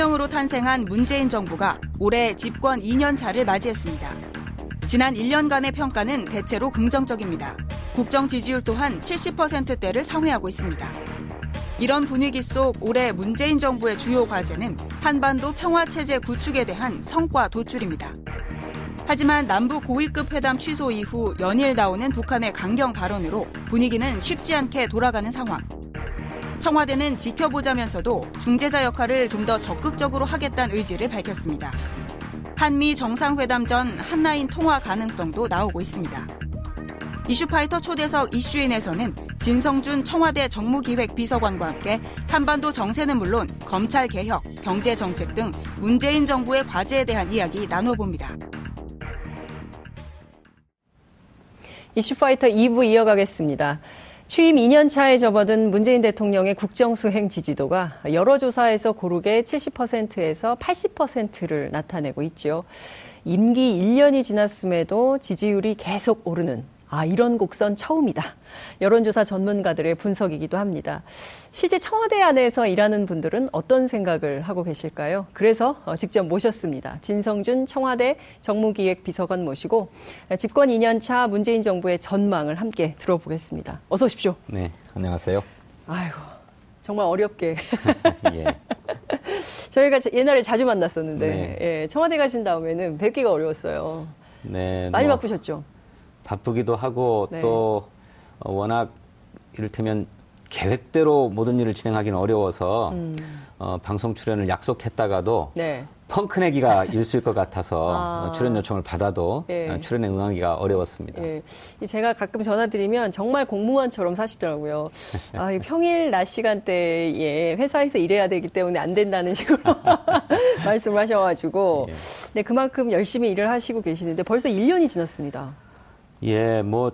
혁명으로 탄생한 문재인 정부가 올해 집권 2년 차를 맞이했습니다. 지난 1년간의 평가는 대체로 긍정적입니다. 국정 지지율 또한 70%대를 상회하고 있습니다. 이런 분위기 속 올해 문재인 정부의 주요 과제는 한반도 평화 체제 구축에 대한 성과 도출입니다. 하지만 남북 고위급 회담 취소 이후 연일 나오는 북한의 강경 발언으로 분위기는 쉽지 않게 돌아가는 상황. 청와대는 지켜보자면서도 중재자 역할을 좀 더 적극적으로 하겠다는 의지를 밝혔습니다. 한미 정상회담 전 한라인 통화 가능성도 나오고 있습니다. 이슈파이터 초대석 이슈인에서는 진성준 청와대 정무기획 비서관과 함께 한반도 정세는 물론 검찰 개혁, 경제 정책 등 문재인 정부의 과제에 대한 이야기 나눠봅니다. 이슈파이터 2부 이어가겠습니다. 취임 2년 차에 접어든 문재인 대통령의 국정 수행 지지도가 여러 조사에서 고르게 70%에서 80%를 나타내고 있죠. 임기 1년이 지났음에도 지지율이 계속 오르는 아, 이런 곡선 처음이다. 여론조사 전문가들의 분석이기도 합니다. 실제 청와대 안에서 일하는 분들은 어떤 생각을 하고 계실까요? 그래서 어, 직접 모셨습니다. 진성준 청와대 정무기획비서관 모시고 집권 2년 차 문재인 정부의 전망을 함께 들어보겠습니다. 어서 오십시오. 네, 안녕하세요. 아이고, 정말 어렵게. 예. 저희가 옛날에 자주 만났었는데 네. 예, 청와대 가신 다음에는 뵙기가 어려웠어요. 네. 많이 뭐... 바쁘셨죠? 바쁘기도 하고 네. 또 어, 워낙 이를테면 계획대로 모든 일을 진행하기는 어려워서 음. 어, 방송 출연을 약속했다가도 네. 펑크 내기가 있을 것 같아서 아. 어, 출연 요청을 받아도 예. 어, 출연에 응하기가 어려웠습니다. 예. 제가 가끔 전화드리면 정말 공무원처럼 사시더라고요. 아, 평일 낮 시간대에 회사에서 일해야 되기 때문에 안 된다는 식으로 말씀을 하셔가지고 예. 네, 그만큼 열심히 일을 하시고 계시는데 벌써 1년이 지났습니다. 예, 뭐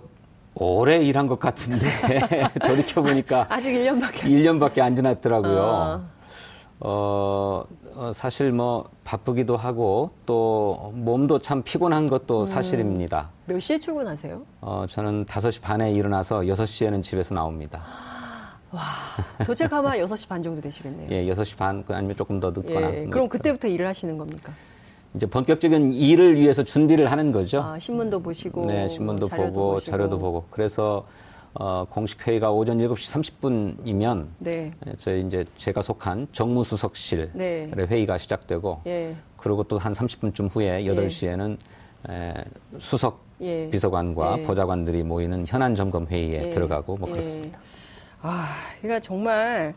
오래 일한 것 같은데 돌이켜 보니까 아직 1년밖에 1년밖에 안 지났더라고요. 어. 어, 어, 사실 뭐 바쁘기도 하고 또 몸도 참 피곤한 것도 음. 사실입니다. 몇 시에 출근하세요? 어, 저는 5시 반에 일어나서 6시에는 집에서 나옵니다. 와, 도착 아마 6시 반 정도 되시겠네요. 예, 6시 반 아니면 조금 더 늦거나. 예, 그럼 그때부터 일을 하시는 겁니까? 이제 본격적인 일을 위해서 준비를 하는 거죠. 아, 신문도 보시고, 네, 신문도 자료도 보고, 보시고. 자료도 보고. 그래서 어, 공식 회의가 오전 7시 30분이면 네. 예, 저희 이제 제가 속한 정무수석실 네. 회의가 시작되고 예. 그리고 또 한 30분쯤 후에 8시에는 예. 에, 수석 예. 비서관과 예. 보좌관들이 모이는 현안 점검 회의에 예. 들어가고 뭐 그렇습니다. 아, 그러니까 정말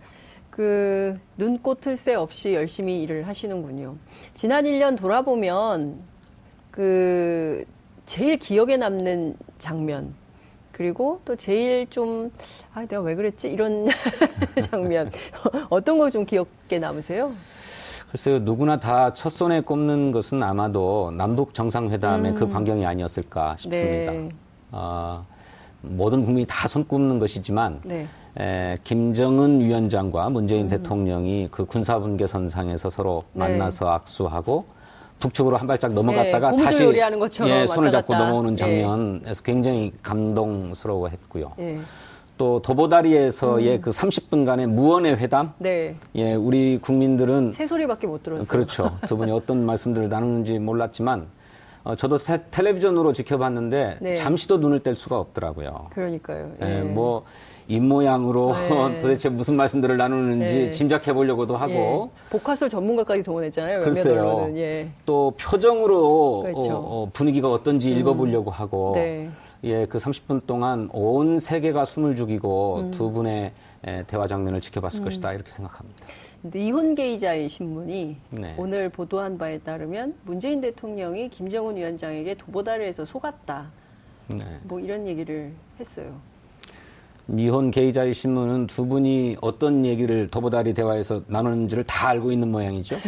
그 눈꽃을 새 없이 열심히 일을 하시는군요. 지난 1년 돌아보면 그 제일 기억에 남는 장면 그리고 또 제일 좀 아 내가 왜 그랬지 이런 장면 어떤 거 좀 기억에 남으세요? 글쎄요 누구나 다 첫 손에 꼽는 것은 아마도 남북 정상회담의 그 음. 그 광경이 아니었을까 싶습니다. 네. 어, 모든 국민이 다 손꼽는 것이지만 네. 에, 김정은 위원장과 문재인 음. 대통령이 그 군사분계 선상에서 서로 네. 만나서 악수하고 북측으로 한 발짝 넘어갔다가 네, 다시 예, 손을 잡고 넘어오는 예. 장면에서 예. 굉장히 감동스러워했고요. 예. 또 도보다리에서의 음. 그 30분간의 무언의 회담. 네. 예, 우리 국민들은 새 소리밖에 못 들었어요. 그렇죠. 두 분이 어떤 말씀들을 나누는지 몰랐지만 어, 저도 테, 텔레비전으로 지켜봤는데 네. 잠시도 눈을 뗄 수가 없더라고요. 그러니까요. 예. 예, 뭐 입모양으로 네. 도대체 무슨 말씀들을 나누는지 네. 짐작해 보려고도 하고 예. 복화술 전문가까지 동원했잖아요. 글쎄요. 예. 또 표정으로 그렇죠. 어, 어, 분위기가 어떤지 음. 읽어보려고 하고 네. 예, 그 30분 동안 온 세계가 숨을 죽이고 음. 두 분의 에, 대화 장면을 지켜봤을 음. 것이다 이렇게 생각합니다. 이혼 게이자의 신문이 네. 오늘 보도한 바에 따르면 문재인 대통령이 김정은 위원장에게 도보다리에서 속았다. 네. 뭐 이런 얘기를 했어요. 미혼 게이자의 신문은 두 분이 어떤 얘기를 도보다리 대화에서 나누는지를 다 알고 있는 모양이죠.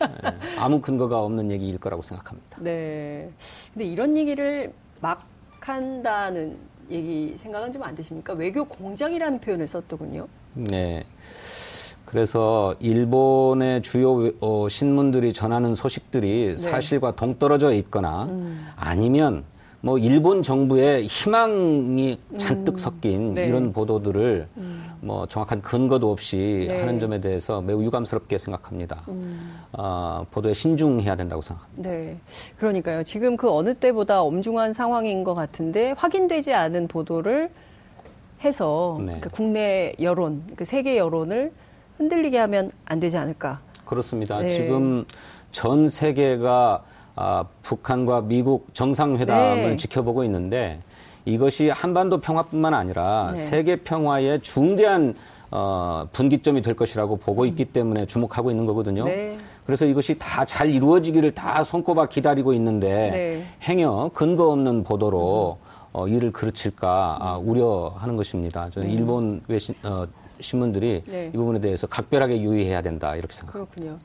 네. 아무 근거가 없는 얘기일 거라고 생각합니다. 네. 근데 이런 얘기를 막 한다는 얘기 생각은 좀 안 드십니까? 외교 공작이라는 표현을 썼더군요. 네. 그래서 일본의 주요 어, 신문들이 전하는 소식들이 네. 사실과 동떨어져 있거나 음. 아니면 뭐 일본 정부의 희망이 잔뜩 음. 섞인 네. 이런 보도들을 음. 뭐 정확한 근거도 없이 네. 하는 점에 대해서 매우 유감스럽게 생각합니다. 음. 어, 보도에 신중해야 된다고 생각합니다. 네, 그러니까요. 지금 그 어느 때보다 엄중한 상황인 것 같은데 확인되지 않은 보도를 해서 네. 그 국내 여론, 그 세계 여론을 흔들리게 하면 안 되지 않을까? 그렇습니다. 네. 지금 전 세계가 아, 북한과 미국 정상회담을 네. 지켜보고 있는데 이것이 한반도 평화뿐만 아니라 네. 세계 평화의 중대한 어, 분기점이 될 것이라고 보고 있기 때문에 주목하고 있는 거거든요. 네. 그래서 이것이 다 잘 이루어지기를 다 손꼽아 기다리고 있는데 네. 행여 근거 없는 보도로 어, 일을 그르칠까 아, 우려하는 것입니다. 저는 네. 일본 외신 어, 신문들이 네. 이 부분에 대해서 각별하게 유의해야 된다 이렇게 생각합니다. 그렇군요.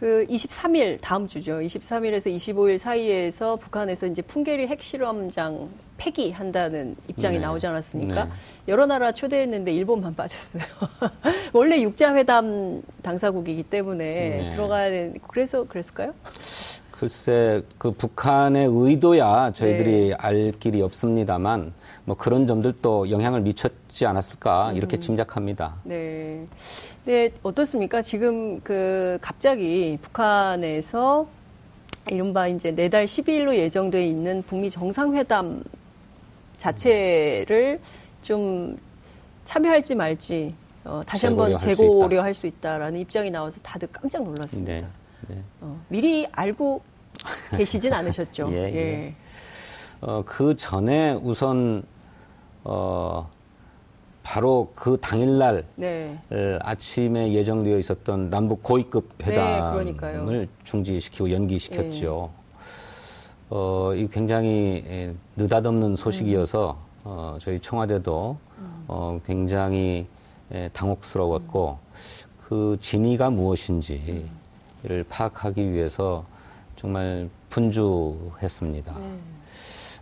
그 23일 다음 주죠. 23일에서 25일 사이에서 북한에서 이제 풍계리 핵실험장 폐기한다는 입장이 네. 나오지 않았습니까? 네. 여러 나라 초대했는데 일본만 빠졌어요. 원래 육자 회담 당사국이기 때문에 네. 들어가야 되는 그래서 그랬을까요? 글쎄 그 북한의 의도야 저희들이 네. 알 길이 없습니다만 뭐 그런 점들도 영향을 미쳤지 않았을까 이렇게 음. 짐작합니다. 네. 네, 어떻습니까? 지금 그 갑자기 북한에서 이른바 이제 내달 12일로 예정돼 있는 북미 정상회담 자체를 좀 참여할지 말지 어, 다시 한번 재고려 할 수 있다라는 입장이 나와서 다들 깜짝 놀랐습니다. 네, 네. 어, 미리 알고 계시진 않으셨죠? 예, 예. 예. 어, 그 전에 우선 어, 바로 그 당일날 네. 아침에 예정되어 있었던 남북 고위급 네, 회담을 네, 중지시키고 연기시켰죠. 네. 어, 이 굉장히 느닷없는 소식이어서 음. 어, 저희 청와대도 음. 어, 굉장히 당혹스러웠고 음. 그 진위가 무엇인지를 음. 파악하기 위해서 정말 분주했습니다.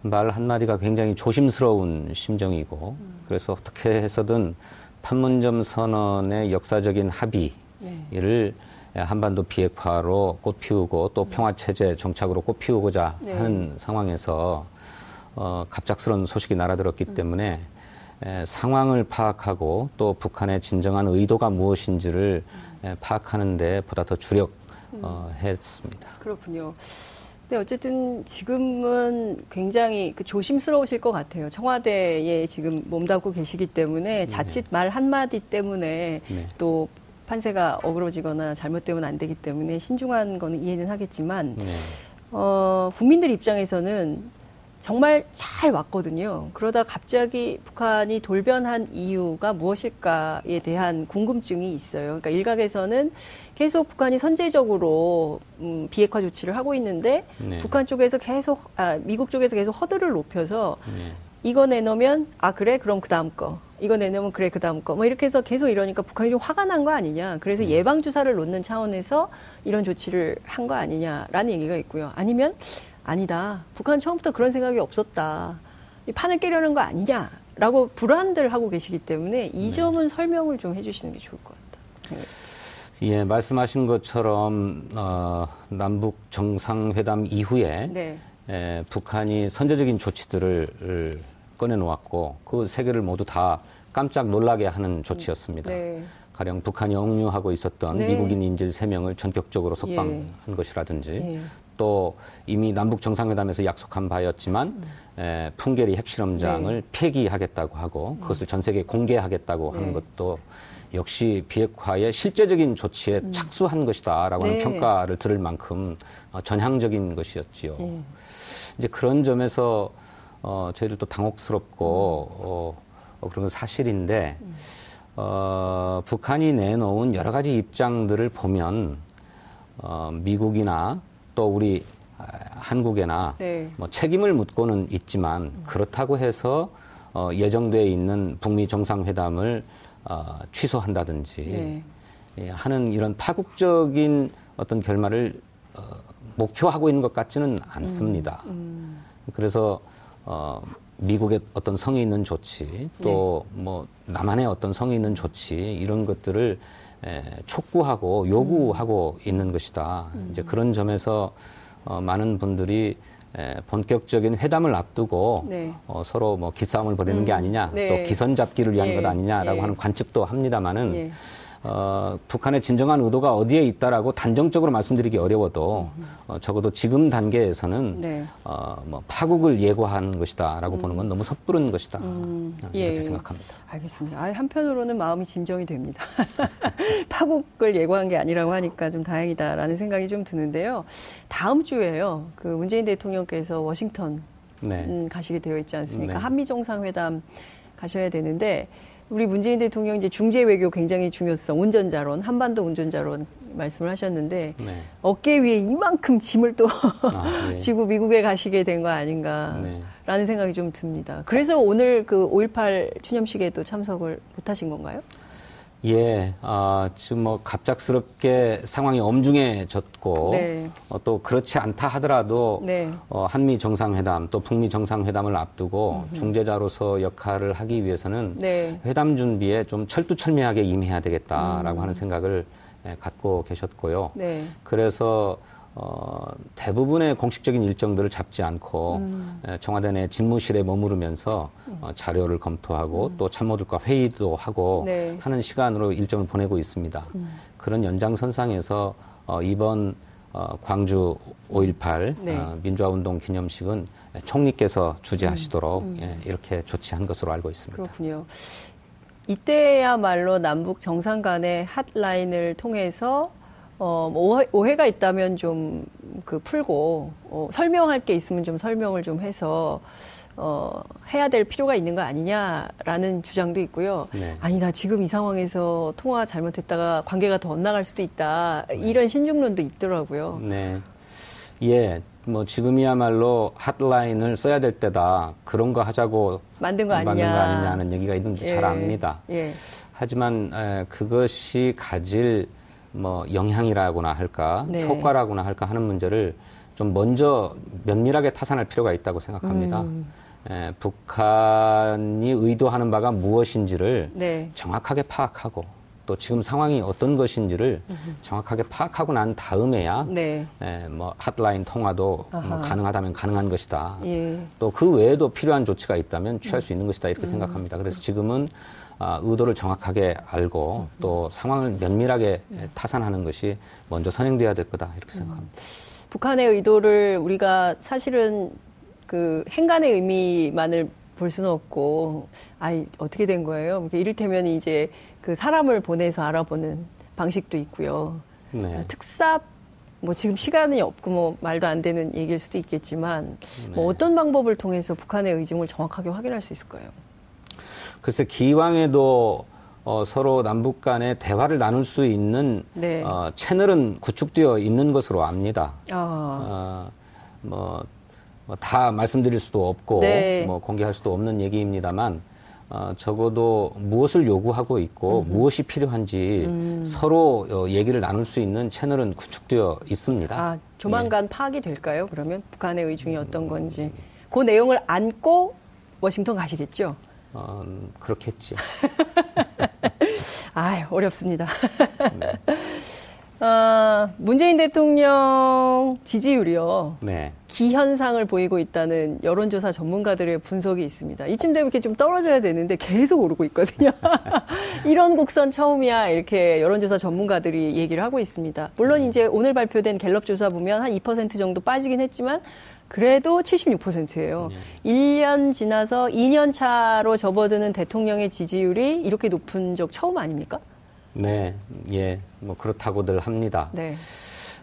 네. 말 한마디가 굉장히 조심스러운 심정이고 음. 그래서 어떻게 해서든 판문점 선언의 역사적인 합의를 네. 한반도 비핵화로 꽃피우고 또 음. 평화체제 정착으로 꽃피우고자 네. 하는 상황에서 어, 갑작스러운 소식이 날아들었기 음. 때문에 에, 상황을 파악하고 또 북한의 진정한 의도가 무엇인지를 음. 에, 파악하는 데 보다 더 주력했습니다. 어, 그렇군요. 네, 어쨌든 지금은 굉장히 그 조심스러우실 것 같아요. 청와대에 지금 몸담고 계시기 때문에 네. 자칫 네. 말 한마디 때문에 네. 또 판세가 어그러지거나 잘못되면 안 되기 때문에 신중한 거는 이해는 하겠지만, 네. 어, 국민들 입장에서는 정말 잘 왔거든요. 그러다 갑자기 북한이 돌변한 이유가 무엇일까에 대한 궁금증이 있어요. 그러니까 일각에서는 계속 북한이 선제적으로 음, 비핵화 조치를 하고 있는데 네. 북한 쪽에서 계속 아, 미국 쪽에서 계속 허들을 높여서 네. 이거 내놓으면 아 그래 그럼 그 다음 거 이거 내놓으면 그래 그 다음 거뭐 이렇게 해서 계속 이러니까 북한이 좀 화가 난 거 아니냐 그래서 네. 예방 주사를 놓는 차원에서 이런 조치를 한 거 아니냐라는 얘기가 있고요 아니면 아니다 북한 처음부터 그런 생각이 없었다 이 판을 깨려는 거 아니냐라고 불안들 하고 계시기 때문에 이 네. 점은 설명을 좀 해주시는 게 좋을 것 같다. 예, 말씀하신 것처럼 어, 남북 정상회담 이후에 네. 에, 북한이 선제적인 조치들을 꺼내 놓았고 그 세계를 모두 다 깜짝 놀라게 하는 조치였습니다. 네. 가령 북한이 억류하고 있었던 네. 미국인 인질 세명을 전격적으로 석방한 예. 것이라든지 예. 또 이미 남북 정상회담에서 약속한 바였지만 음. 에, 풍계리 핵실험장을 네. 폐기하겠다고 하고 음. 그것을 전 세계에 공개하겠다고 하는 네. 것도 역시 비핵화의 실제적인 조치에 음. 착수한 것이다라고 하는 네. 평가를 들을 만큼 어, 전향적인 것이었지요. 네. 이제 그런 점에서 어, 저희들도 당혹스럽고 어, 어, 그런 건 사실인데 음. 어, 북한이 내놓은 여러 가지 입장들을 보면 어, 미국이나 또 우리 아, 한국에나 네. 뭐 책임을 묻고는 있지만 음. 그렇다고 해서 어, 예정돼 있는 북미 정상회담을 어, 취소한다든지 네. 예, 하는 이런 파국적인 어떤 결말을 어, 목표하고 있는 것 같지는 않습니다. 음, 음. 그래서 어, 미국의 어떤 성의 있는 조치 또뭐 네. 뭐 남한의 어떤 성의 있는 조치 이런 것들을 에, 촉구하고 요구하고 음. 있는 것이다. 음. 이제 그런 점에서 어, 많은 분들이 에, 본격적인 회담을 앞두고 네. 어, 서로 뭐 기싸움을 벌이는 음. 게 아니냐, 네. 또 기선 잡기를 위한 예. 것 아니냐라고 예. 하는 관측도 합니다만은 예. 어, 북한의 진정한 의도가 어디에 있다라고 단정적으로 말씀드리기 어려워도 어, 적어도 지금 단계에서는 네. 어, 뭐 파국을 예고한 것이다라고 음. 보는 건 너무 섣부른 것이다 음. 어, 이렇게 예. 생각합니다. 알겠습니다. 아, 한편으로는 마음이 진정이 됩니다. 파국을 예고한 게 아니라고 하니까 좀 다행이다라는 생각이 좀 드는데요. 다음 주에요. 그 문재인 대통령께서 워싱턴 네. 음, 가시게 되어 있지 않습니까? 네. 한미 정상회담 가셔야 되는데 우리 문재인 대통령 이제 중재 외교 굉장히 중요성, 운전자론, 한반도 운전자론 말씀을 하셨는데 네. 어깨 위에 이만큼 짐을 또 아, 네. 지고 미국에 가시게 된 거 아닌가라는 네. 생각이 좀 듭니다. 그래서 오늘 그 5.18 추념식에도 참석을 못 하신 건가요? 예, 어, 지금 뭐 갑작스럽게 상황이 엄중해졌고 네. 어, 또 그렇지 않다 하더라도 네. 어, 한미 정상회담 또 북미 정상회담을 앞두고 음흠. 중재자로서 역할을 하기 위해서는 네. 회담 준비에 좀 철두철미하게 임해야 되겠다라고 음. 하는 생각을 예, 갖고 계셨고요. 네. 그래서 어, 대부분의 공식적인 일정들을 잡지 않고 음. 청와대 내 집무실에 머무르면서 음. 어, 자료를 검토하고 음. 또 참모들과 회의도 하고 네. 하는 시간으로 일정을 보내고 있습니다. 음. 그런 연장선상에서 어, 이번 어, 광주 5.18 네. 어, 민주화운동 기념식은 총리께서 주재하시도록 음. 음. 예, 이렇게 조치한 것으로 알고 있습니다. 그렇군요. 이때야말로 남북 정상 간의 핫라인을 통해서 어, 뭐 오해, 가 있다면 좀 그 풀고 어, 설명할 게 있으면 좀 설명을 좀 해서 어, 해야 될 필요가 있는 거 아니냐라는 주장도 있고요. 네. 아니 나 지금 이 상황에서 통화 잘못했다가 관계가 더 엇나갈 수도 있다 네. 이런 신중론도 있더라고요. 네. 예, 뭐 지금이야말로 핫라인을 써야 될 때다. 그런 거 하자고 만든 거 아니냐. 만든 거 아니냐는 얘기가 있는지 예. 잘 압니다. 예. 하지만 에, 그것이 가질 뭐 영향이라고나 할까 네. 효과라고나 할까 하는 문제를 좀 먼저 면밀하게 타산할 필요가 있다고 생각합니다. 음. 에, 북한이 의도하는 바가 무엇인지를 네. 정확하게 파악하고 또 지금 상황이 어떤 것인지를 음 정확하게 파악하고 난 다음에야 네. 에, 뭐 핫라인 통화도 뭐 가능하다면 가능한 것이다. 예. 또그 외에도 필요한 조치가 있다면 취할 음. 수 있는 것이다 이렇게 음. 생각합니다. 그래서 지금은 아, 의도를 정확하게 알고 또 상황을 면밀하게 타산하는 것이 먼저 선행돼야 될 거다 이렇게 생각합니다. 북한의 의도를 우리가 사실은 그 행간의 의미만을 볼 수는 없고, 아 어떻게 된 거예요? 이를테면 이제 그 사람을 보내서 알아보는 방식도 있고요. 네. 특사 뭐 지금 시간이 없고 뭐 말도 안 되는 얘기일 수도 있겠지만 뭐 네. 뭐 어떤 방법을 통해서 북한의 의중을 정확하게 확인할 수 있을까요? 글쎄 기왕에도 어, 서로 남북 간의 대화를 나눌 수 있는 네. 어, 채널은 구축되어 있는 것으로 압니다. 아. 어, 뭐, 뭐 다 말씀드릴 수도 없고 네. 뭐 공개할 수도 없는 얘기입니다만 어, 적어도 무엇을 요구하고 있고 음. 무엇이 필요한지 음. 서로 어, 얘기를 나눌 수 있는 채널은 구축되어 있습니다. 아, 조만간 예. 파악이 될까요? 그러면 북한의 의중이 어떤 건지 그 내용을 안고 워싱턴 가시겠죠? 어, 그렇겠지. 아, 어렵습니다. 네. 어, 문재인 대통령 지지율이요. 네. 기현상을 보이고 있다는 여론조사 전문가들의 분석이 있습니다. 이쯤 되면 이렇게 좀 떨어져야 되는데 계속 오르고 있거든요. 이런 곡선 처음이야. 이렇게 여론조사 전문가들이 얘기를 하고 있습니다. 물론 이제 오늘 발표된 갤럽 조사 보면 한 2% 정도 빠지긴 했지만 그래도 76%예요. 네. 1년 지나서 2년 차로 접어드는 대통령의 지지율이 이렇게 높은 적 처음 아닙니까? 네, 예, 뭐 그렇다고들 합니다. 네.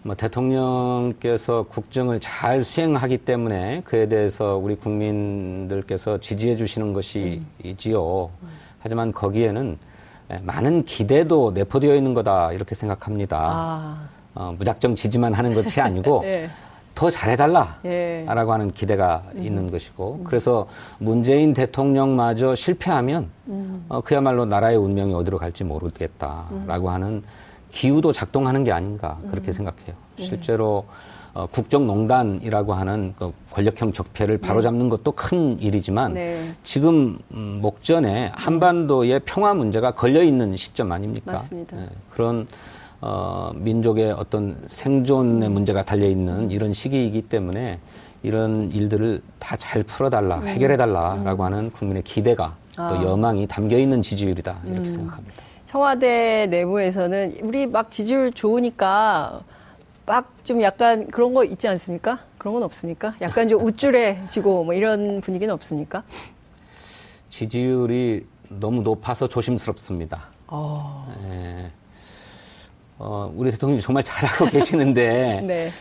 뭐 대통령께서 국정을 잘 수행하기 때문에 그에 대해서 우리 국민들께서 지지해 주시는 것이지요. 음. 하지만 거기에는 많은 기대도 내포되어 있는 거다 이렇게 생각합니다. 아. 어, 무작정 지지만 하는 것이 아니고 네. 더 잘해달라라고 예. 하는 기대가 음. 있는 것이고 음. 그래서 문재인 대통령마저 실패하면 음. 어, 그야말로 나라의 운명이 어디로 갈지 모르겠다라고 음. 하는 기후도 작동하는 게 아닌가 그렇게 음. 생각해요. 네. 실제로 어, 국정농단이라고 하는 그 권력형 적폐를 네. 바로잡는 것도 큰 일이지만 네. 지금 음, 목전에 한반도의 평화 문제가 걸려 있는 시점 아닙니까? 맞습니다. 네, 그런 어, 민족의 어떤 생존의 문제가 달려 있는 이런 시기이기 때문에 이런 일들을 다 잘 풀어달라, 음. 해결해달라라고 음. 하는 국민의 기대가 아. 또 여망이 담겨 있는 지지율이다 이렇게 음. 생각합니다. 청와대 내부에서는 우리 막 지지율 좋으니까 막 좀 약간 그런 거 있지 않습니까? 그런 건 없습니까? 약간 좀 우쭐해지고 뭐 이런 분위기는 없습니까? 지지율이 너무 높아서 조심스럽습니다. 어. 네. 어, 우리 대통령이 정말 잘하고 계시는데 네.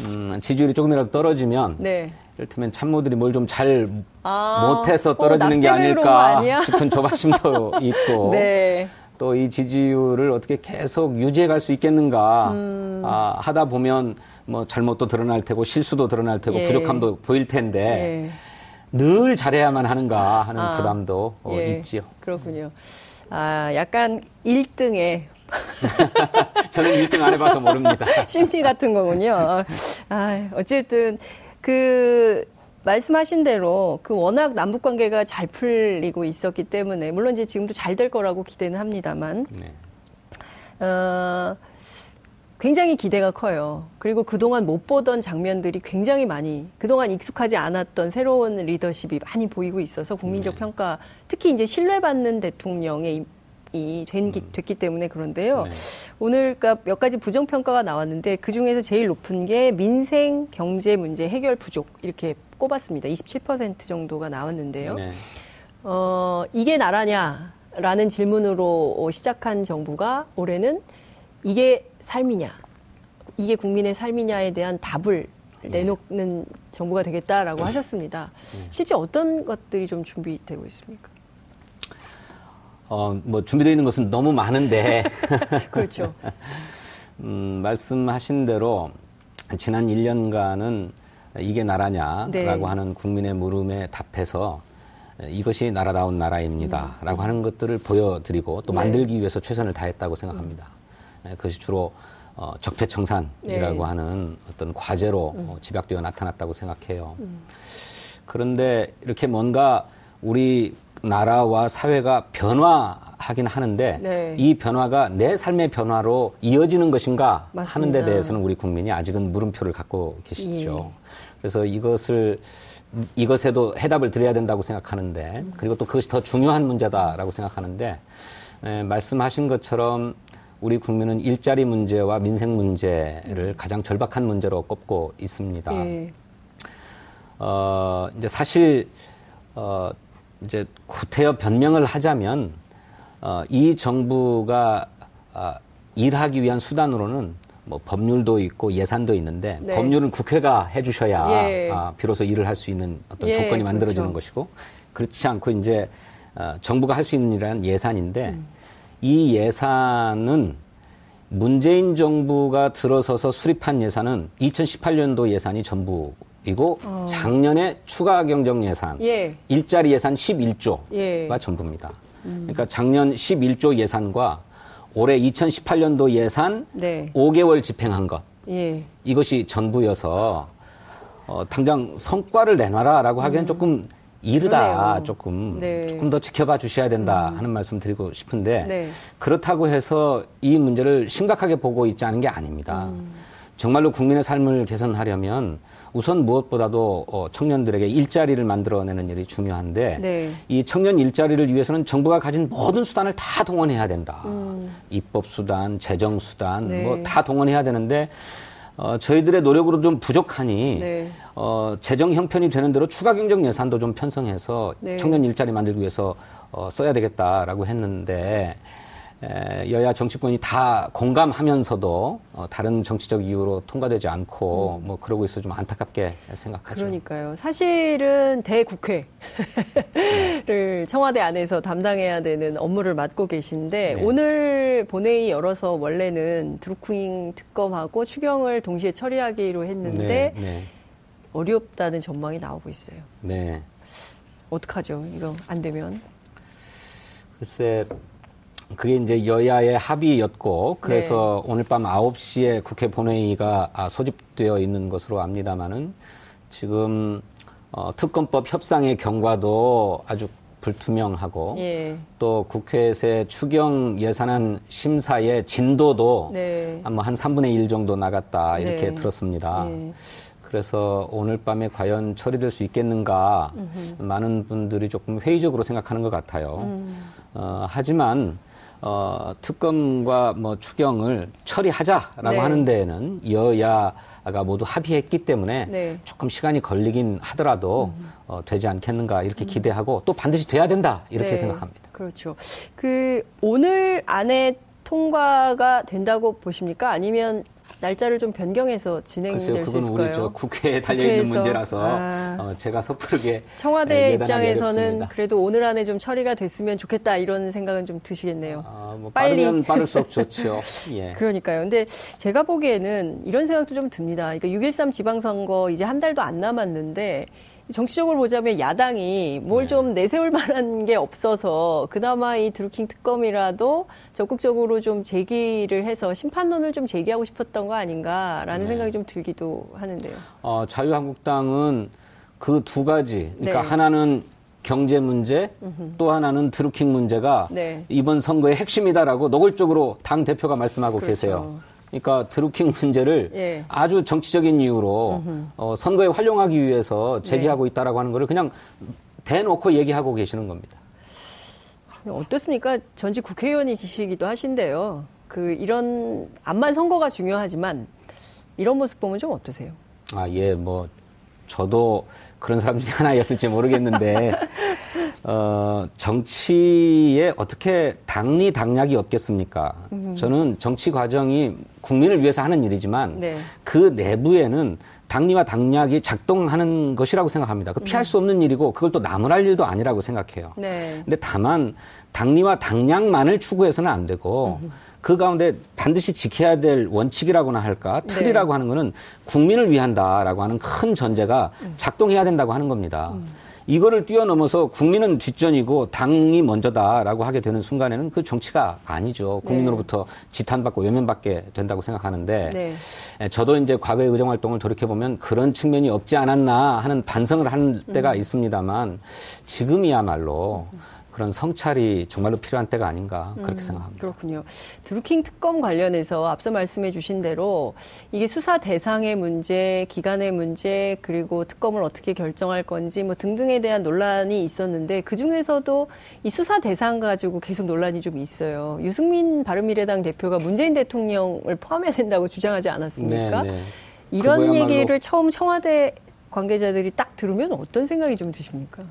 음, 지지율이 조금이라도 떨어지면 네. 이를테면 참모들이 뭘 좀 잘 아, 못해서 어, 떨어지는 어, 게 아닐까 싶은 조바심도 있고 네. 또이 지지율을 어떻게 계속 유지해 갈 수 있겠는가 음. 아, 하다 보면 뭐 잘못도 드러날 테고 실수도 드러날 테고 예. 부족함도 보일 텐데 예. 늘 잘해야만 하는가 하는 아, 부담도 어, 예. 있지요. 그렇군요. 아, 약간 1등에 저는 1등 안 해봐서 모릅니다. 심리 같은 거군요. 아, 어쨌든 그 말씀하신 대로 그 워낙 남북 관계가 잘 풀리고 있었기 때문에 물론 이제 지금도 잘 될 거라고 기대는 합니다만 네. 어, 굉장히 기대가 커요. 그리고 그동안 못 보던 장면들이 굉장히 많이 그동안 익숙하지 않았던 새로운 리더십이 많이 보이고 있어서 국민적 네. 평가 특히 이제 신뢰받는 대통령의 이 된, 음. 됐기 때문에 그런데요. 네. 오늘 그러니까 몇 가지 부정 평가가 나왔는데 그 중에서 제일 높은 게 민생 경제 문제 해결 부족 이렇게 꼽았습니다. 27% 정도가 나왔는데요. 네. 어, 이게 나라냐라는 질문으로 시작한 정부가 올해는 이게 삶이냐, 이게 국민의 삶이냐에 대한 답을 네. 내놓는 정부가 되겠다라고 네. 하셨습니다. 네. 실제 어떤 것들이 좀 준비되고 있습니까? 어, 뭐 준비되어 있는 것은 너무 많은데. 그렇죠. 음, 말씀하신 대로 지난 1년간은 이게 나라냐라고 네. 하는 국민의 물음에 답해서 이것이 나라다운 나라입니다. 음. 라고 하는 것들을 보여드리고 또 네. 만들기 위해서 최선을 다했다고 생각합니다. 음. 그것이 주로 어, 적폐청산이라고 네. 하는 어떤 과제로 음. 어, 집약되어 나타났다고 생각해요. 음. 그런데 이렇게 뭔가 우리 나라와 사회가 변화하긴 하는데 네. 이 변화가 내 삶의 변화로 이어지는 것인가 맞습니다. 하는 데 대해서는 우리 국민이 아직은 물음표를 갖고 계시죠. 예. 그래서 이것을 이것에도 해답을 드려야 된다고 생각하는데 그리고 또 그것이 더 중요한 문제다라고 생각하는데 에, 말씀하신 것처럼 우리 국민은 일자리 문제와 민생 문제를 가장 절박한 문제로 꼽고 있습니다. 예. 어, 이제 사실 어, 이제 구태여 변명을 하자면 어, 이 정부가 어, 일하기 위한 수단으로는 뭐 법률도 있고 예산도 있는데 네. 법률은 국회가 해주셔야 예. 아, 비로소 일을 할 수 있는 어떤 예, 조건이 만들어지는 그렇죠. 것이고 그렇지 않고 이제 어, 정부가 할 수 있는 일이란 예산인데 음. 이 예산은 문재인 정부가 들어서서 수립한 예산은 2018년도 예산이 전부 이고 어. 작년에 추가 경정 예산, 예. 일자리 예산 11조가 예. 전부입니다. 음. 그러니까 작년 11조 예산과 올해 2018년도 예산 네. 5개월 집행한 것 예. 이것이 전부여서 어, 당장 성과를 내놔라라고 하기엔 음. 조금 이르다 그러네요. 조금 네. 조금 더 지켜봐 주셔야 된다 음. 하는 말씀 드리고 싶은데 네. 그렇다고 해서 이 문제를 심각하게 보고 있지 않은 게 아닙니다. 음. 정말로 국민의 삶을 개선하려면 우선 무엇보다도 어, 청년들에게 일자리를 만들어내는 일이 중요한데 네. 이 청년 일자리를 위해서는 정부가 가진 모든 수단을 다 동원해야 된다. 음. 입법 수단, 재정 수단 네. 뭐다 동원해야 되는데 어, 저희들의 노력으로 좀 부족하니 네. 어, 재정 형편이 되는 대로 추가 경정 예산도 좀 편성해서 네. 청년 일자리 만들기 위해서 어, 써야 되겠다라고 했는데 여야 정치권이 다 공감하면서도 어, 다른 정치적 이유로 통과되지 않고 음. 뭐 그러고 있어 좀 안타깝게 생각하죠. 그러니까요. 사실은 대국회를 네. 청와대 안에서 담당해야 되는 업무를 맡고 계신데 네. 오늘 본회의 열어서 원래는 드루킹 특검하고 추경을 동시에 처리하기로 했는데 네. 네. 어렵다는 전망이 나오고 있어요. 네. 어떡하죠? 이거 안 되면? 글쎄 그게 이제 여야의 합의였고 그래서 네. 오늘 밤 9시에 국회 본회의가 아, 소집되어 있는 것으로 압니다마는 지금 어, 특검법 협상의 경과도 아주 불투명하고 예. 또 국회에서의 추경 예산안 심사의 진도도 네. 뭐한 3분의 1 정도 나갔다 이렇게 네. 들었습니다. 예. 그래서 오늘 밤에 과연 처리될 수 있겠는가 음흠. 많은 분들이 조금 회의적으로 생각하는 것 같아요. 음. 어, 하지만 어, 특검과 뭐 추경을 처리하자라고 네. 하는 데에는 여야가 모두 합의했기 때문에 네. 조금 시간이 걸리긴 하더라도 음. 어, 되지 않겠는가 이렇게 음. 기대하고 또 반드시 돼야 된다 이렇게 네. 생각합니다. 그렇죠. 그 오늘 안에 통과가 된다고 보십니까? 아니면 날짜를 좀 변경해서 진행될 수 있을까요? 그건 우리 저 국회에 달려 있는 문제라서 아. 어, 제가 섣부르게 청와대 입장에서는 그래도 오늘 안에 좀 처리가 됐으면 좋겠다 이런 생각은 좀 드시겠네요. 아, 뭐 빨리 빠르면 빠를수록 좋죠. 예. 그러니까요. 근데 제가 보기에는 이런 생각도 좀 듭니다. 그러니까 6.13 지방선거 이제 한 달도 안 남았는데 정치적으로 보자면 야당이 뭘좀 네. 내세울 만한 게 없어서 그나마 이 드루킹 특검이라도 적극적으로 좀 제기를 해서 심판론을 좀 제기하고 싶었던 거 아닌가라는 네. 생각이 좀 들기도 하는데요. 어, 자유한국당은 그 두 가지, 그러니까 네. 하나는 경제 문제, 또 하나는 드루킹 문제가 네. 이번 선거의 핵심이다라고 노골적으로 당 대표가 말씀하고 그렇죠. 계세요. 그러니까 드루킹 문제를 예. 아주 정치적인 이유로 어, 선거에 활용하기 위해서 제기하고 네. 있다라고 하는 거를 그냥 대놓고 얘기하고 계시는 겁니다. 어떻습니까? 전직 국회의원이시기도 하신데요. 그 이런 암만 선거가 중요하지만 이런 모습 보면 좀 어떠세요? 아, 예, 뭐 저도 그런 사람 중에 하나였을지 모르겠는데 어, 정치에 어떻게 당리 당략이 없겠습니까? 음. 저는 정치 과정이 국민을 위해서 하는 일이지만 네. 그 내부에는 당리와 당략이 작동하는 것이라고 생각합니다. 그 피할 음. 수 없는 일이고 그걸 또 나무랄 일도 아니라고 생각해요. 네. 근데 다만 당리와 당략만을 추구해서는 안 되고 음. 그 가운데 반드시 지켜야 될 원칙이라고나 할까 틀이라고 네. 하는 거는 국민을 위한다라고 하는 큰 전제가 음. 작동해야 된다고 하는 겁니다. 음. 이거를 뛰어넘어서 국민은 뒷전이고 당이 먼저다라고 하게 되는 순간에는 그 정치가 아니죠. 네. 국민으로부터 지탄받고 외면받게 된다고 생각하는데 네. 저도 이제 과거의 의정 활동을 돌이켜 보면 그런 측면이 없지 않았나 하는 반성을 하는 때가 음. 있습니다만 지금이야말로 음. 그런 성찰이 정말로 필요한 때가 아닌가 그렇게 음, 생각합니다. 그렇군요. 드루킹 특검 관련해서 앞서 말씀해 주신 대로 이게 수사 대상의 문제, 기간의 문제, 그리고 특검을 어떻게 결정할 건지 뭐 등등에 대한 논란이 있었는데 그 중에서도 이 수사 대상 가지고 계속 논란이 좀 있어요. 유승민 바른미래당 대표가 문재인 대통령을 포함해야 된다고 주장하지 않았습니까? 네, 네. 이런 얘기를 처음 청와대 관계자들이 딱 들으면 어떤 생각이 좀 드십니까?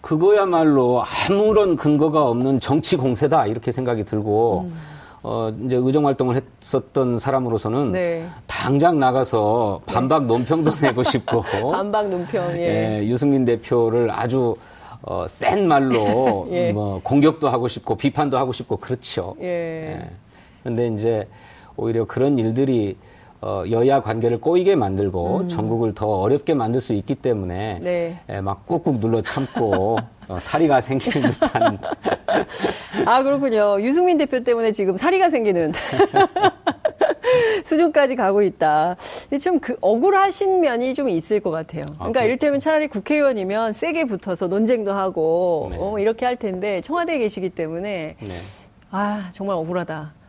그거야말로 아무런 근거가 없는 정치 공세다 이렇게 생각이 들고 음. 어 이제 의정 활동을 했었던 사람으로서는 네. 당장 나가서 반박 논평도 내고 싶고 반박 논평 예. 예 유승민 대표를 아주 어, 센 말로 예. 뭐 공격도 하고 싶고 비판도 하고 싶고 그렇죠. 예. 예. 그런데 이제 오히려 그런 일들이 어, 여야 관계를 꼬이게 만들고 음. 전국을 더 어렵게 만들 수 있기 때문에 네. 에, 막 꾹꾹 눌러 참고 어, 사리가 생기는 듯한. 아 그렇군요. 유승민 대표 때문에 지금 사리가 생기는 수준까지 가고 있다. 좀 그 억울하신 면이 좀 있을 것 같아요. 아, 그러니까 아, 이를테면 차라리 국회의원이면 세게 붙어서 논쟁도 하고 네. 어, 이렇게 할 텐데 청와대에 계시기 때문에 네. 아 정말 억울하다.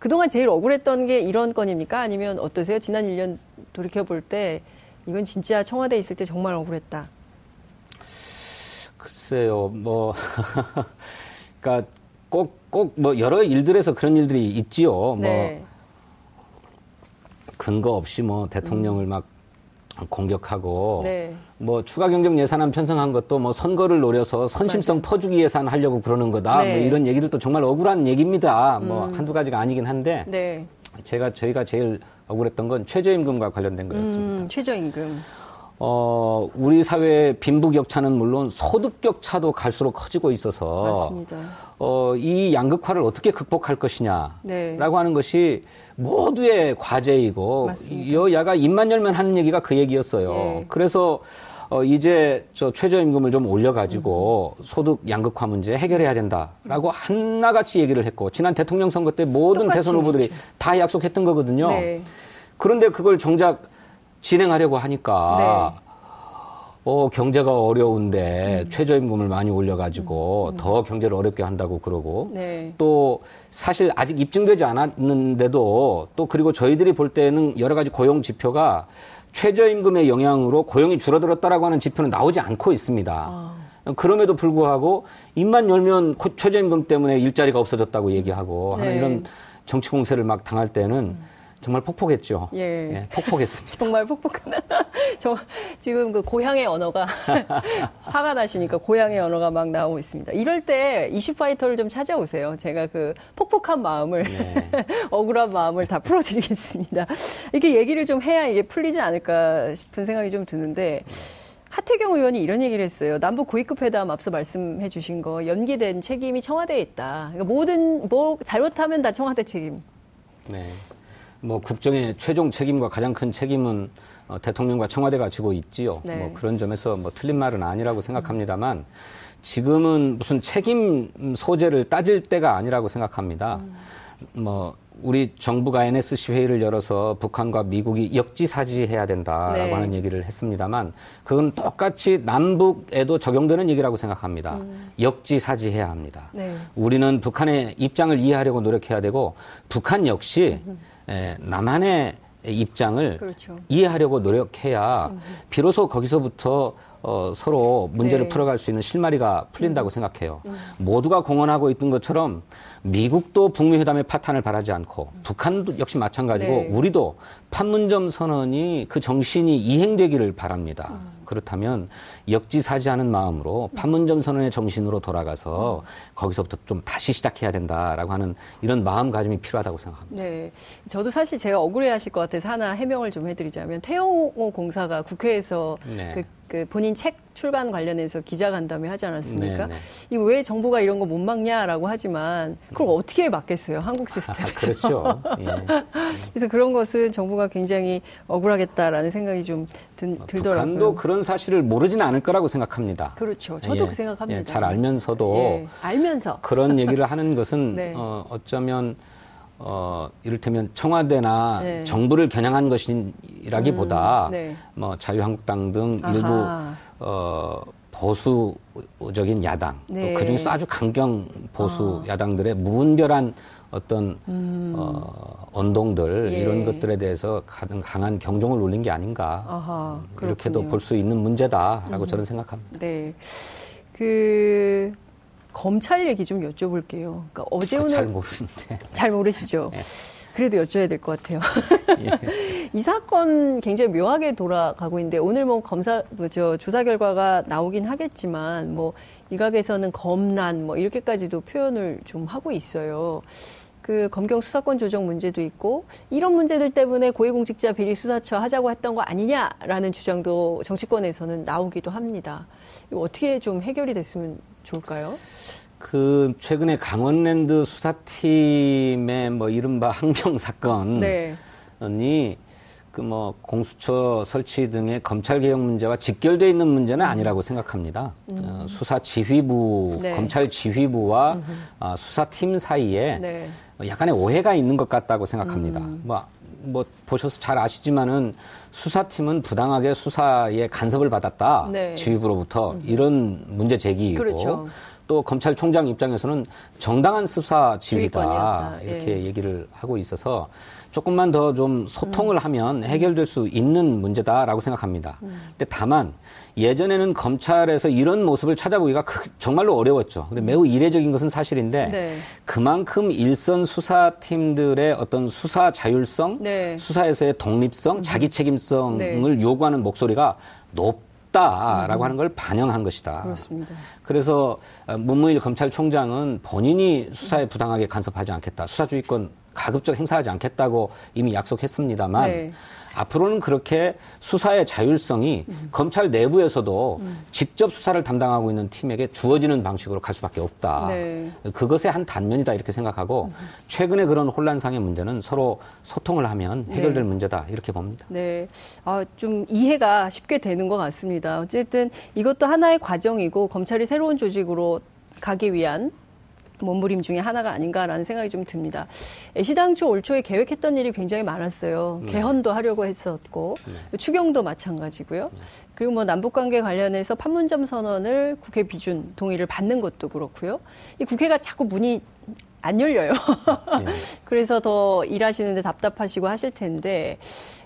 그동안 제일 억울했던 게 이런 건입니까? 아니면 어떠세요? 지난 1년 돌이켜 볼 때 이건 진짜 청와대에 있을 때 정말 억울했다. 글쎄요, 뭐, 그러니까 꼭, 꼭, 뭐, 여러 일들에서 그런 일들이 있지요. 뭐 네. 뭐, 근거 없이 뭐, 대통령을 음. 막 공격하고 네. 뭐 추가 경정 예산안 편성한 것도 뭐 선거를 노려서 선심성. 퍼주기 예산 하려고 그러는 거다. 뭐 네. 뭐 이런 얘기들도 정말 억울한 얘기입니다. 뭐 음. 뭐 한두 가지가 아니긴 한데 네. 제가 저희가 제일 억울했던 건 최저임금과 관련된 거였습니다. 음, 최저임금. 어, 우리 사회의 빈부격차는 물론 소득격차도 갈수록 커지고 있어서 맞습니다. 어, 이 양극화를 어떻게 극복할 것이냐라고 네. 하는 것이 모두의 과제이고 맞습니다. 여야가 입만 열면 하는 얘기가 그 얘기였어요. 네. 그래서 어, 이제 저 최저임금을 좀 올려가지고 음. 소득 양극화 문제 해결해야 된다라고 한나같이 얘기를 했고 지난 대통령 선거 때 모든 대선 후보들이 얘기죠. 다 약속했던 거거든요. 네. 그런데 그걸 정작 진행하려고 하니까 네. 어, 경제가 어려운데 음. 최저임금을 많이 올려가지고 음. 더 경제를 어렵게 한다고 그러고 네. 또 사실 아직 입증되지 않았는데도 또 그리고 저희들이 볼 때는 여러 가지 고용 지표가 최저임금의 영향으로 고용이 줄어들었다라고 하는 지표는 나오지 않고 있습니다. 아. 그럼에도 불구하고 입만 열면 최저임금 때문에 일자리가 없어졌다고 얘기하고 네. 하는 이런 정치 공세를 막 당할 때는 음. 정말 폭폭했죠. 예. 예 폭폭했습니다. 정말 폭폭한. 저 지금 그 고향의 언어가 화가 나시니까 고향의 언어가 막 나오고 있습니다. 이럴 때 이슈 파이터를 좀 찾아오세요. 제가 그 폭폭한 마음을 네. 억울한 마음을 다 풀어드리겠습니다. 이렇게 얘기를 좀 해야 이게 풀리지 않을까 싶은 생각이 좀 드는데. 하태경 의원이 이런 얘기를 했어요. 남북 고위급 회담 앞서 말씀해 주신 거 연기된 책임이 청와대에 있다. 그러니까 모든 뭐 잘못하면 다 청와대 책임. 네. 뭐 국정의 최종 책임과 가장 큰 책임은 어, 대통령과 청와대가 지고 있지요. 네. 뭐 그런 점에서 뭐 틀린 말은 아니라고 생각합니다만 지금은 무슨 책임 소재를 따질 때가 아니라고 생각합니다. 음. 뭐 우리 정부가 NSC 회의를 열어서 북한과 미국이 역지사지해야 된다라고 네. 하는 얘기를 했습니다만 그건 똑같이 남북에도 적용되는 얘기라고 생각합니다. 음. 역지사지해야 합니다. 네. 우리는 북한의 입장을 이해하려고 노력해야 되고 북한 역시 음. 에, 남한의 입장을 그렇죠. 이해하려고 노력해야 음. 비로소 거기서부터 어, 서로 문제를 네. 풀어갈 수 있는 실마리가 풀린다고 음. 생각해요. 음. 모두가 공언하고 있던 것처럼 미국도 북미 회담의 파탄을 바라지 않고 음. 북한도 역시 마찬가지고 네. 우리도 판문점 선언이 그 정신이 이행되기를 바랍니다. 음. 그렇다면 역지사지하는 마음으로 판문점 선언의 정신으로 돌아가서 거기서부터 좀 다시 시작해야 된다라고 하는 이런 마음가짐이 필요하다고 생각합니다. 네. 저도 사실 제가 억울해 하실 것 같아서 하나 해명을 좀 해드리자면 태영호 공사가 국회에서 네. 그, 그 본인 책 출간 관련해서 기자간담회 하지 않았습니까? 네, 네. 이거 왜 정부가 이런 거 못 막냐라고 하지만 그걸 네. 어떻게 막겠어요? 한국 시스템에서. 아, 그렇죠. 예. 그래서 그런 것은 정부가 굉장히 억울하겠다라는 생각이 좀 든, 어, 들더라고요. 북한도 그런 사실을 모르지는 않을 거라고 생각합니다. 그렇죠. 저도 예. 그 생각합니다. 예. 잘 알면서도 예. 알면서 그런 얘기를 하는 것은 네. 어, 어쩌면 어, 이를테면 청와대나 네. 정부를 겨냥한 것이라기보다 음, 네. 뭐 자유한국당 등 아하. 일부 어, 보수적인 야당 네. 그 중에서 아주 강경 보수 아. 야당들의 무분별한 어떤 음. 어, 언동들 예. 이런 것들에 대해서 가장 강한 경종을 울린 게 아닌가 아하, 이렇게도 볼 수 있는 문제다라고 음. 저는 생각합니다. 네, 그 검찰 얘기 좀 여쭤볼게요. 그러니까 어제 오늘 잘 모르는데 잘 모르시죠. 네. 그래도 여쭤야 될 것 같아요. 예. 이 사건 굉장히 묘하게 돌아가고 있는데 오늘 뭐 검사 뭐저 조사 결과가 나오긴 하겠지만 뭐 일각에서는 검난 뭐 이렇게까지도 표현을 좀 하고 있어요. 그 검경 수사권 조정 문제도 있고 이런 문제들 때문에 고위공직자 비리 수사처 하자고 했던 거 아니냐라는 주장도 정치권에서는 나오기도 합니다. 이거 어떻게 좀 해결이 됐으면 좋을까요? 그 최근에 강원랜드 수사팀의 뭐 이른바 항명 사건이 네. 그뭐 공수처 설치 등의 검찰 개혁 문제와 직결되어 있는 문제는 아니라고 생각합니다. 음. 어, 수사 지휘부, 네. 검찰 지휘부와 어, 수사팀 사이에 네. 약간의 오해가 있는 것 같다고 생각합니다. 음. 뭐, 뭐 보셔서 잘 아시지만은 수사팀은 부당하게 수사에 간섭을 받았다 네. 지휘부로부터 음. 이런 문제 제기이고 그렇죠. 또 검찰총장 입장에서는 정당한 수사 지휘다 이렇게 예. 얘기를 하고 있어서 조금만 더 좀 소통을 음. 하면 해결될 수 있는 문제다라고 생각합니다. 음. 근데 다만 예전에는 검찰에서 이런 모습을 찾아보기가 그, 정말로 어려웠죠. 근데 매우 이례적인 것은 사실인데 네. 그만큼 일선 수사팀들의 어떤 수사 자율성, 네. 수사에서의 독립성, 음. 자기 책임성을 네. 요구하는 목소리가 높 없다라고 음. 하는 걸 반영한 것이다. 그렇습니다. 그래서 어, 문무일 검찰총장은 본인이 수사에 부당하게 간섭하지 않겠다. 수사주의권 가급적 행사하지 않겠다고 이미 약속했습니다만 네. 앞으로는 그렇게 수사의 자율성이 음. 검찰 내부에서도 음. 직접 수사를 담당하고 있는 팀에게 주어지는 방식으로 갈 수밖에 없다. 네. 그것의 한 단면이다 이렇게 생각하고 음. 최근에 그런 혼란상의 문제는 서로 소통을 하면 해결될 네. 문제다 이렇게 봅니다. 네, 아, 좀 이해가 쉽게 되는 것 같습니다. 어쨌든 이것도 하나의 과정이고 검찰이 새로운 조직으로 가기 위한 몸부림 중에 하나가 아닌가라는 생각이 좀 듭니다. 시당초 올 초에 계획했던 일이 굉장히 많았어요. 네. 개헌도 하려고 했었고 네. 추경도 마찬가지고요. 네. 그리고 뭐 남북 관계 관련해서 판문점 선언을 국회 비준 동의를 받는 것도 그렇고요. 이 국회가 자꾸 문이 안 열려요. 네. 그래서 더 일하시는데 답답하시고 하실 텐데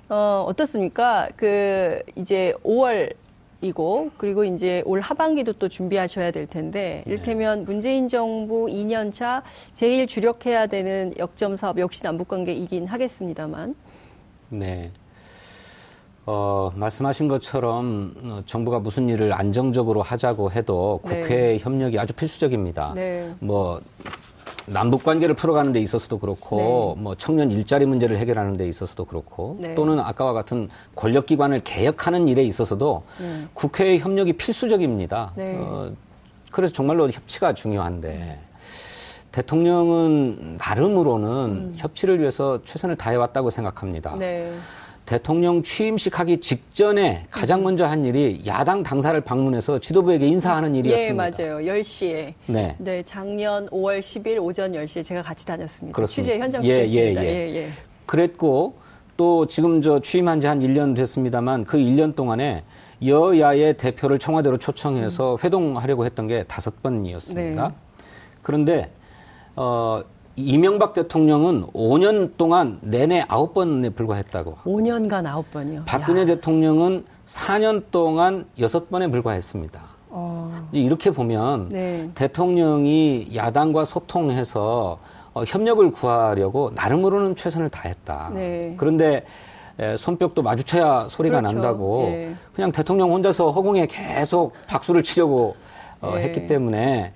어, 어떻습니까? 그 이제 5월 이고 그리고 이제 올 하반기도 또 준비하셔야 될 텐데 네. 이를테면 문재인 정부 2년 차 제일 주력해야 되는 역점 사업 역시 남북 관계이긴 하겠습니다만. 네. 어, 말씀하신 것처럼 어, 정부가 무슨 일을 안정적으로 하자고 해도 국회 네. 협력이 아주 필수적입니다. 네. 뭐 남북 관계를 풀어가는 데 있어서도 그렇고 네. 뭐 청년 일자리 문제를 해결하는 데 있어서도 그렇고 네. 또는 아까와 같은 권력 기관을 개혁하는 일에 있어서도 네. 국회의 협력이 필수적입니다. 네. 어, 그래서 정말로 협치가 중요한데 대통령은 나름으로는 음. 협치를 위해서 최선을 다해왔다고 생각합니다. 네. 대통령 취임식 하기 직전에 가장 음. 먼저 한 일이 야당 당사를 방문해서 지도부에게 인사하는 예, 일이었습니다. 예, 맞아요. 10시에. 네. 네, 작년 5월 10일 오전 10시에 제가 같이 다녔습니다. 그렇습니다. 취재 현장 예, 취재했습니다. 예, 예. 예, 예. 그랬고 또 지금 저 취임한 지 한 1년 됐습니다만 그 1년 동안에 여야의 대표를 청와대로 초청해서 음. 회동하려고 했던 게 다섯 번이었습니다. 네. 그런데 어 이명박 대통령은 5년 동안 내내 9번에 불과했다고. 5년간 9번이요? 박근혜 야. 대통령은 4년 동안 6번에 불과했습니다. 어. 이렇게 보면 네. 대통령이 야당과 소통해서 어, 협력을 구하려고 나름으로는 최선을 다했다. 네. 그런데 에, 손뼉도 마주쳐야 소리가 그렇죠. 난다고 네. 그냥 대통령 혼자서 허공에 계속 박수를 치려고 어, 네. 했기 때문에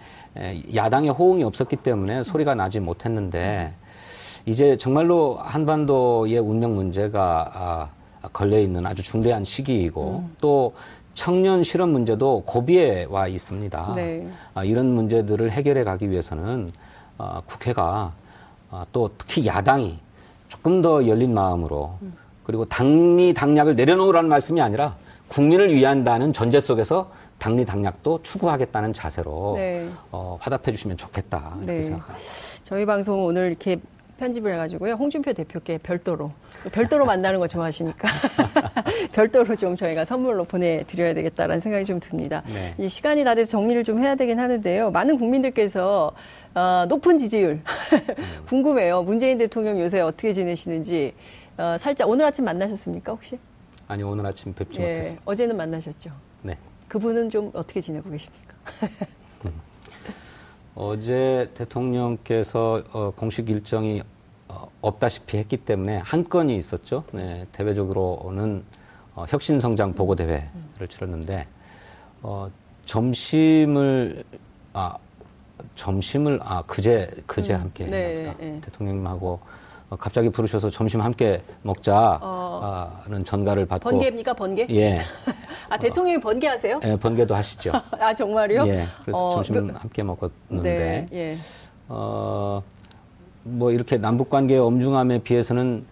야당의 호응이 없었기 때문에 소리가 나지 못했는데 이제 정말로 한반도의 운명 문제가 아, 걸려 있는 아주 중대한 시기이고 음. 또 청년 실업 문제도 고비에 와 있습니다. 네. 아, 이런 문제들을 해결해 가기 위해서는 아, 국회가 또 특히 야당이 조금 더 열린 마음으로 음. 그리고 당리 당략을 내려놓으라는 말씀이 아니라 국민을 위한다는 전제 속에서 당리 당략도 추구하겠다는 자세로 네. 어, 화답해 주시면 좋겠다 이렇게 네. 생각합니다. 저희 방송 오늘 이렇게 편집을 해가지고요. 홍준표 대표께 별도로 별도로 만나는 거 좋아하시니까 별도로 좀 저희가 선물로 보내드려야 되겠다라는 생각이 좀 듭니다. 네. 이제 시간이 다 돼서 정리를 좀 해야 되긴 하는데요. 많은 국민들께서 어, 높은 지지율 궁금해요. 문재인 대통령 요새 어떻게 지내시는지 어, 살짝 오늘 아침 만나셨습니까 혹시? 아니 오늘 아침 뵙지 예, 못했습니다. 어제는 만나셨죠? 네. 그분은 좀 어떻게 지내고 계십니까? 어제 대통령께서 어, 공식 일정이 어, 없다시피 했기 때문에 한 건이 있었죠. 네, 대외적으로는 어, 혁신성장 보고대회를 치렀는데 어, 점심을 아 점심을 아 그제 그제 음, 함께 네. 네. 대통령님하고 어, 갑자기 부르셔서 점심 함께 먹자는 어. 전가를 받고 번개입니까 번개? 예. 아 대통령이 번개하세요? 예, 번개도 하시죠. 아 정말요? 예. 그래서 어, 점심 몇... 함께 먹었는데 네, 예. 어 뭐 이렇게 남북 관계의 엄중함에 비해서는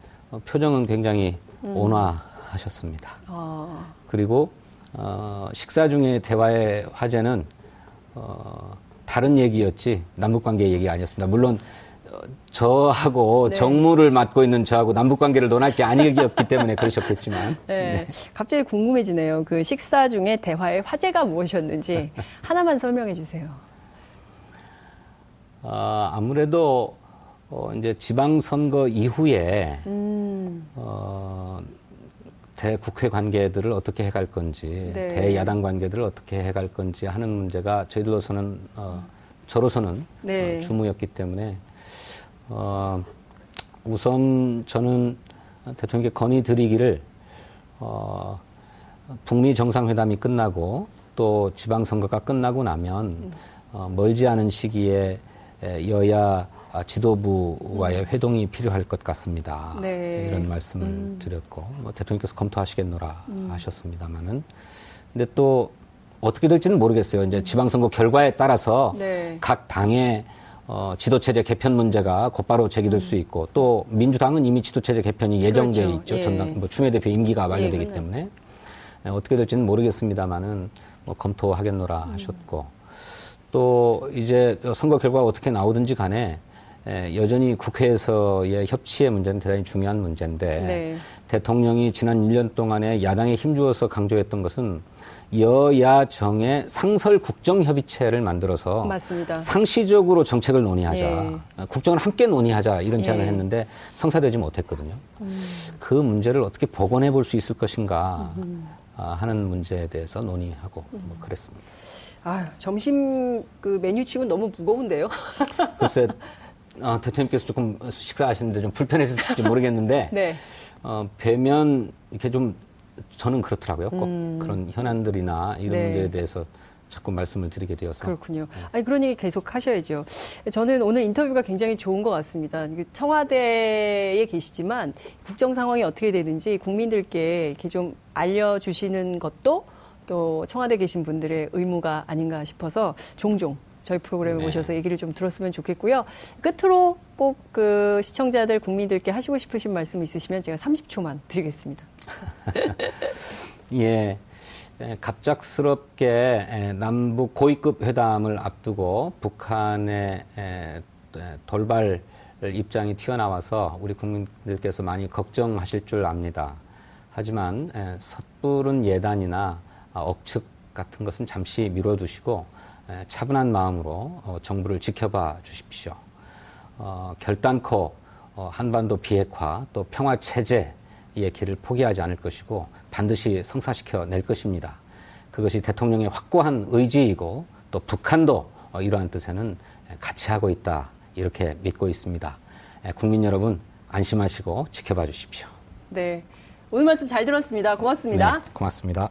표정은 굉장히 음. 온화하셨습니다. 어. 그리고 어, 식사 중에 대화의 화제는 어, 다른 얘기였지 남북 관계 얘기 아니었습니다. 물론 저하고 네. 정무를 맡고 있는 저하고 남북 관계를 논할 게 아니었기 때문에 그러셨겠지만. 네. 네. 갑자기 궁금해지네요. 그 식사 중에 대화의 화제가 무엇이었는지 하나만 설명해 주세요. 아, 아무래도 어, 이제 지방선거 이후에 음. 어, 대국회 관계들을 어떻게 해갈 건지, 네. 대야당 관계들을 어떻게 해갈 건지 하는 문제가 저희들로서는 어, 저로서는 네. 어, 주무였기 때문에 어, 우선 저는 대통령께 건의 드리기를 어, 북미 정상회담이 끝나고 또 지방선거가 끝나고 나면 어, 멀지 않은 시기에 여야 지도부와의 음. 회동이 필요할 것 같습니다. 네. 이런 말씀을 음. 드렸고 뭐 대통령께서 검토하시겠노라 음. 하셨습니다마는 근데 또 어떻게 될지는 모르겠어요. 이제 지방선거 결과에 따라서 네. 각 당의 어, 지도체제 개편 문제가 곧바로 제기될 음. 수 있고 또 민주당은 이미 지도체제 개편이 예정돼 그렇죠. 있죠. 예. 전당 뭐 추미애 대표 임기가 만료되기 예, 때문에 예, 어떻게 될지는 모르겠습니다만은 뭐 검토하겠노라 음. 하셨고 또 이제 선거 결과가 어떻게 나오든지 간에 여전히 국회에서의 협치의 문제는 대단히 중요한 문제인데 네. 대통령이 지난 1년 동안에 야당에 힘주어서 강조했던 것은 여야 정의 상설 국정 협의체를 만들어서 맞습니다. 상시적으로 정책을 논의하자. 예. 국정을 함께 논의하자 이런 제안을 예. 했는데 성사되지 못했거든요. 음. 그 문제를 어떻게 복원해 볼 수 있을 것인가 음. 하는 문제에 대해서 논의하고 음. 뭐 그랬습니다. 아, 점심 그 메뉴 치고는 너무 무거운데요. 글쎄 어, 대통령께서 조금 식사하시는데 좀 불편했을지 모르겠는데 네. 어, 뵈면 이렇게 좀 저는 그렇더라고요. 꼭 음. 그런 현안들이나 이런 네. 문제에 대해서 자꾸 말씀을 드리게 되어서. 그렇군요. 네. 아니, 그런 얘기 계속 하셔야죠. 저는 오늘 인터뷰가 굉장히 좋은 것 같습니다. 청와대에 계시지만 국정 상황이 어떻게 되는지 국민들께 이렇게 좀 알려주시는 것도 또 청와대 계신 분들의 의무가 아닌가 싶어서 종종 저희 프로그램에 네. 모셔서 얘기를 좀 들었으면 좋겠고요. 끝으로 꼭 그 시청자들 국민들께 하시고 싶으신 말씀 있으시면 제가 30초만 드리겠습니다. 예. 갑작스럽게 남북 고위급 회담을 앞두고 북한의 돌발 입장이 튀어나와서 우리 국민들께서 많이 걱정하실 줄 압니다. 하지만 섣부른 예단이나 억측 같은 것은 잠시 미뤄두시고 차분한 마음으로 어, 정부를 지켜봐 주십시오. 어, 결단코 어, 한반도 비핵화 또 평화 체제의 길을 포기하지 않을 것이고 반드시 성사시켜 낼 것입니다. 그것이 대통령의 확고한 의지이고 또 북한도 이러한 뜻에는 같이 하고 있다 이렇게 믿고 있습니다. 국민 여러분 안심하시고 지켜봐 주십시오. 네. 오늘 말씀 잘 들었습니다. 고맙습니다. 네, 고맙습니다.